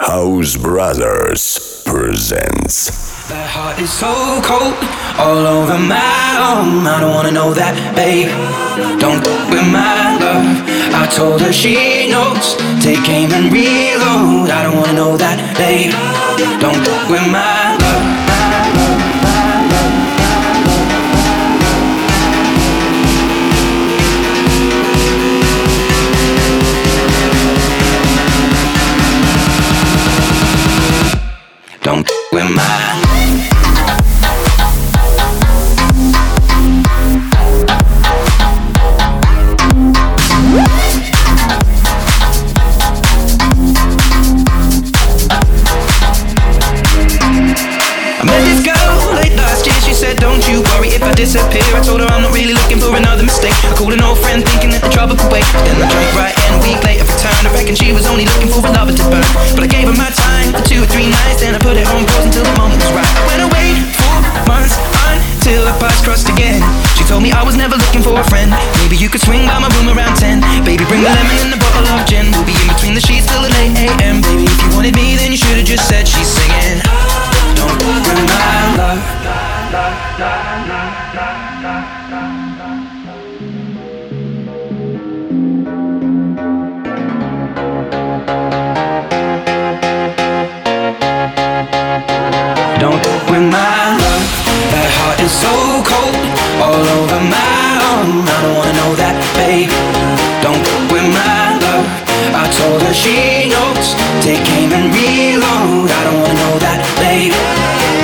House Brazers presents. That heart is so cold, all over my arm. I don't wanna know that, babe. Don't go with my love. I told her she knows. Take aim and reload. I don't wanna know that, babe. Don't go with my love. Mine. I told me I was never looking for a friend. Maybe you could swing by my room around 10. Baby, bring the lemon and the bottle of gin. We'll be in between the sheets till the late a.m. Baby, if you wanted me, then you should've just said she's singing. Don't ruin my love. Told her she knows. Take aim and reload. I don't wanna know that, babe.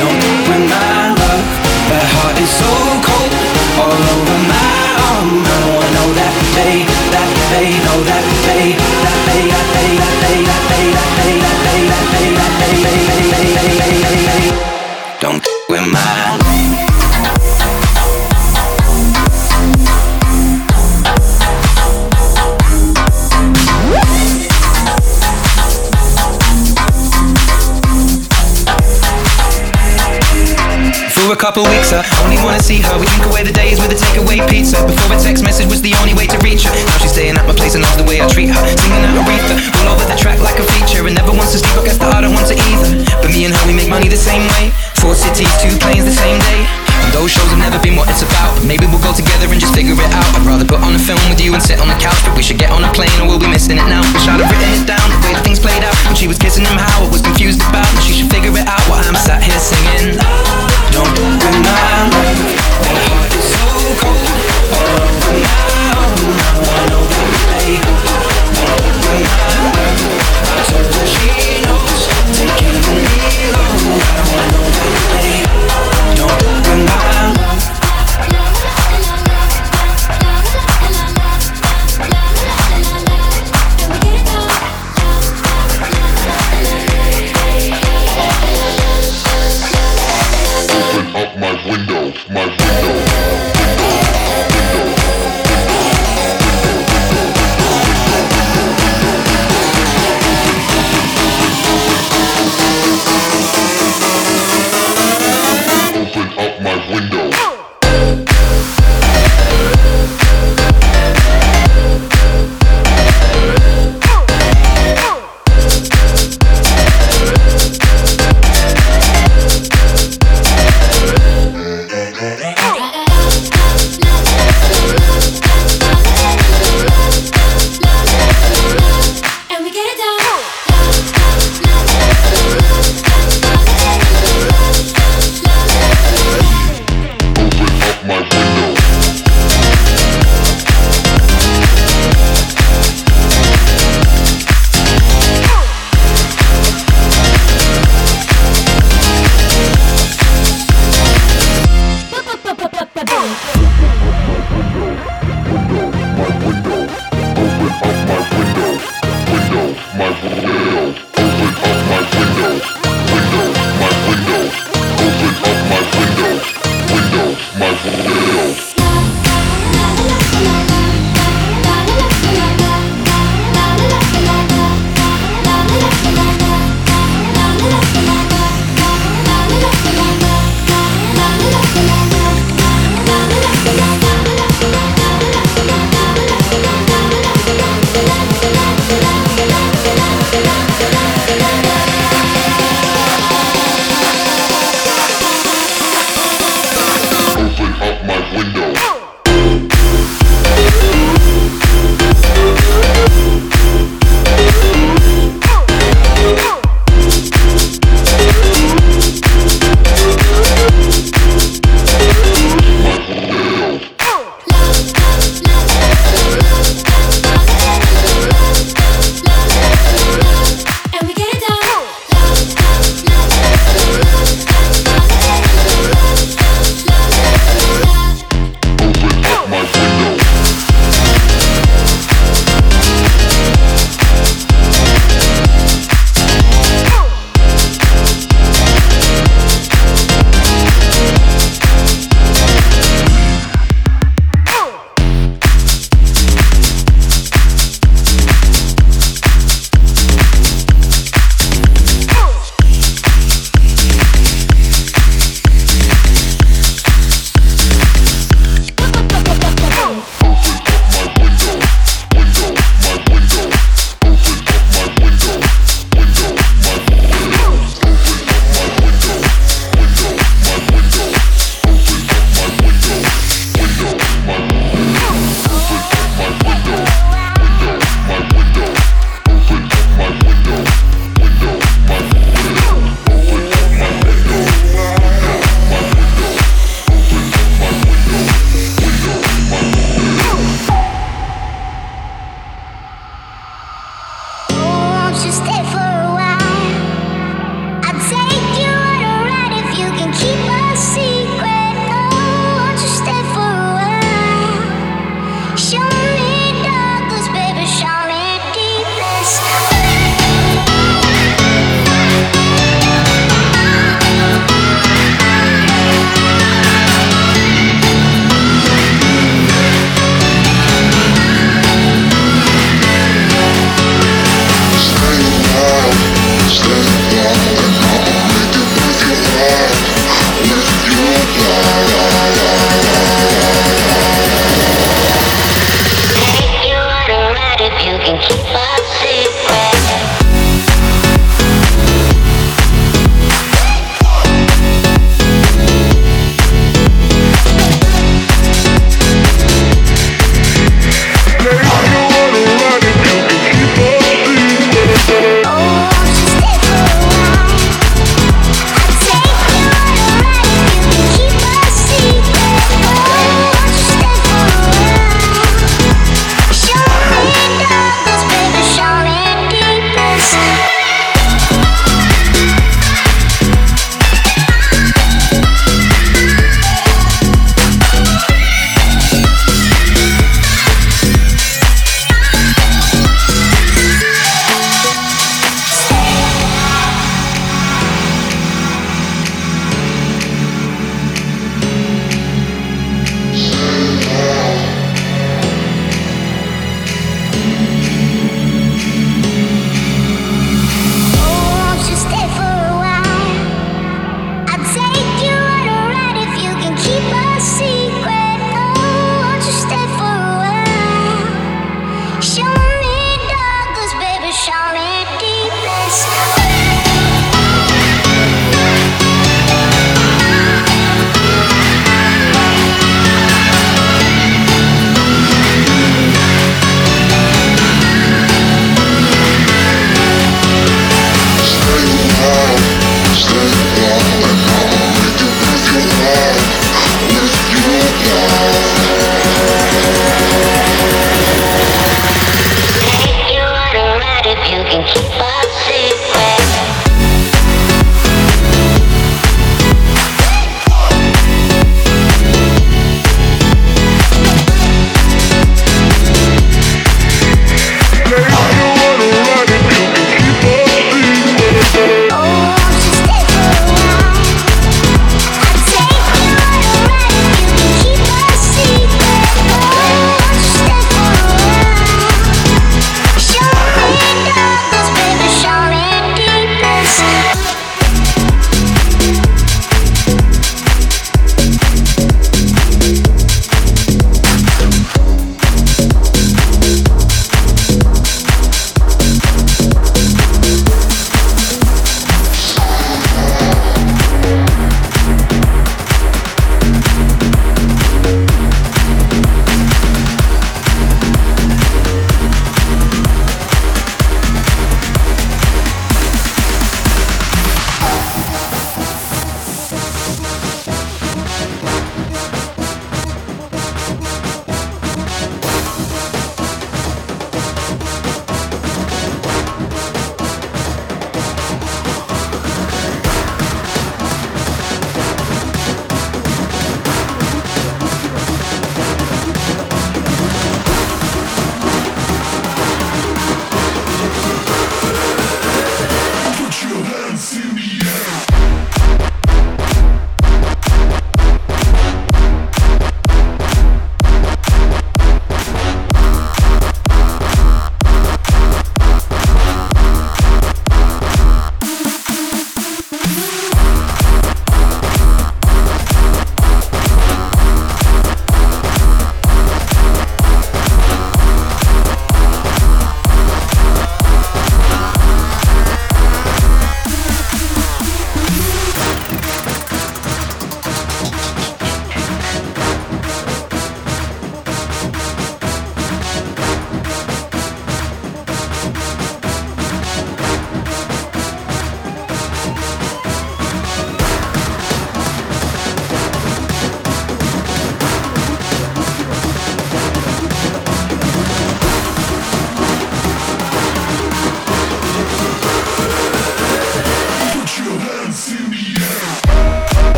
Don't ruin my love. That heart is so cold, all over my arm. I don't wanna know that, babe. That babe, know that babe. That babe, that babe, that babe, that babe, that babe, that babe, that babe, that babe, babe, babe, babe, babe, babe, babe, babe. Don't with my couple weeks, I only wanna see her. We drink away the days with a takeaway pizza. Before a text message was the only way to reach her. Now she's staying at my place and knows the way I treat her. Singing out Aretha, all over the track like a feature. And never wants to sleep, I guess that I don't want to either. But me and her, we make money the same way. Four cities, two planes the same day. And those shows have never been what it's about. Maybe we'll go together and just figure it out. I'd rather put on a film with you and sit on the couch. But we should get on a plane or we'll be missing it now. Wish I'd have written it down the way things played out. When she was kissing him, how I was confused about. And she should figure it out while I'm sat here singing. Don't my love. That heart is so cold. All over my arm. I know that, babe. Don't ruin my love. I told her she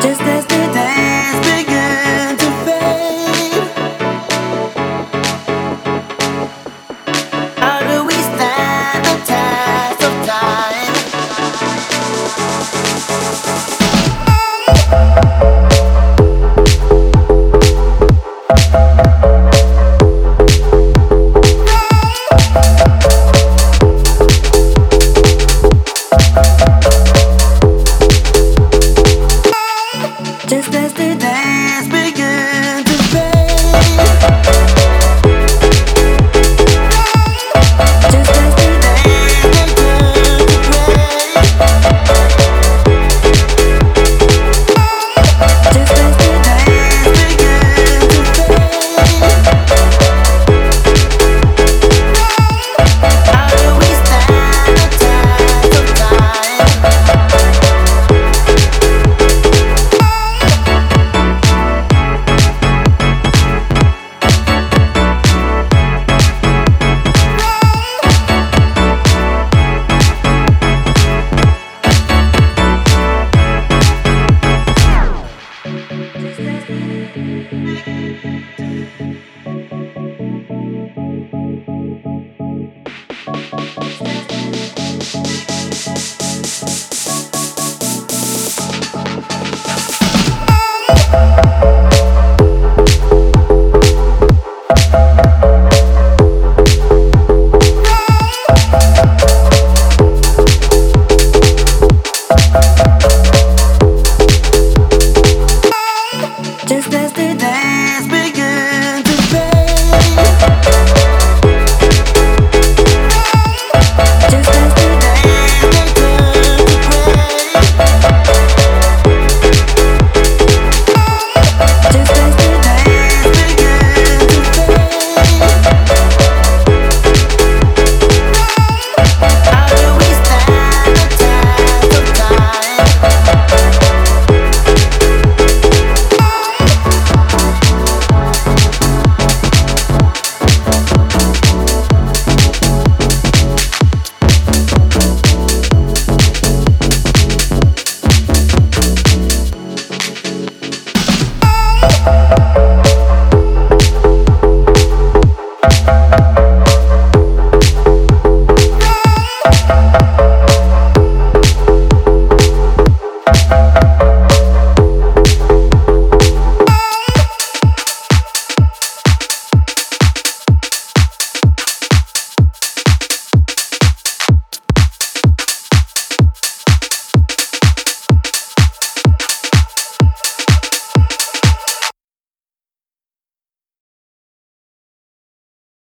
Just as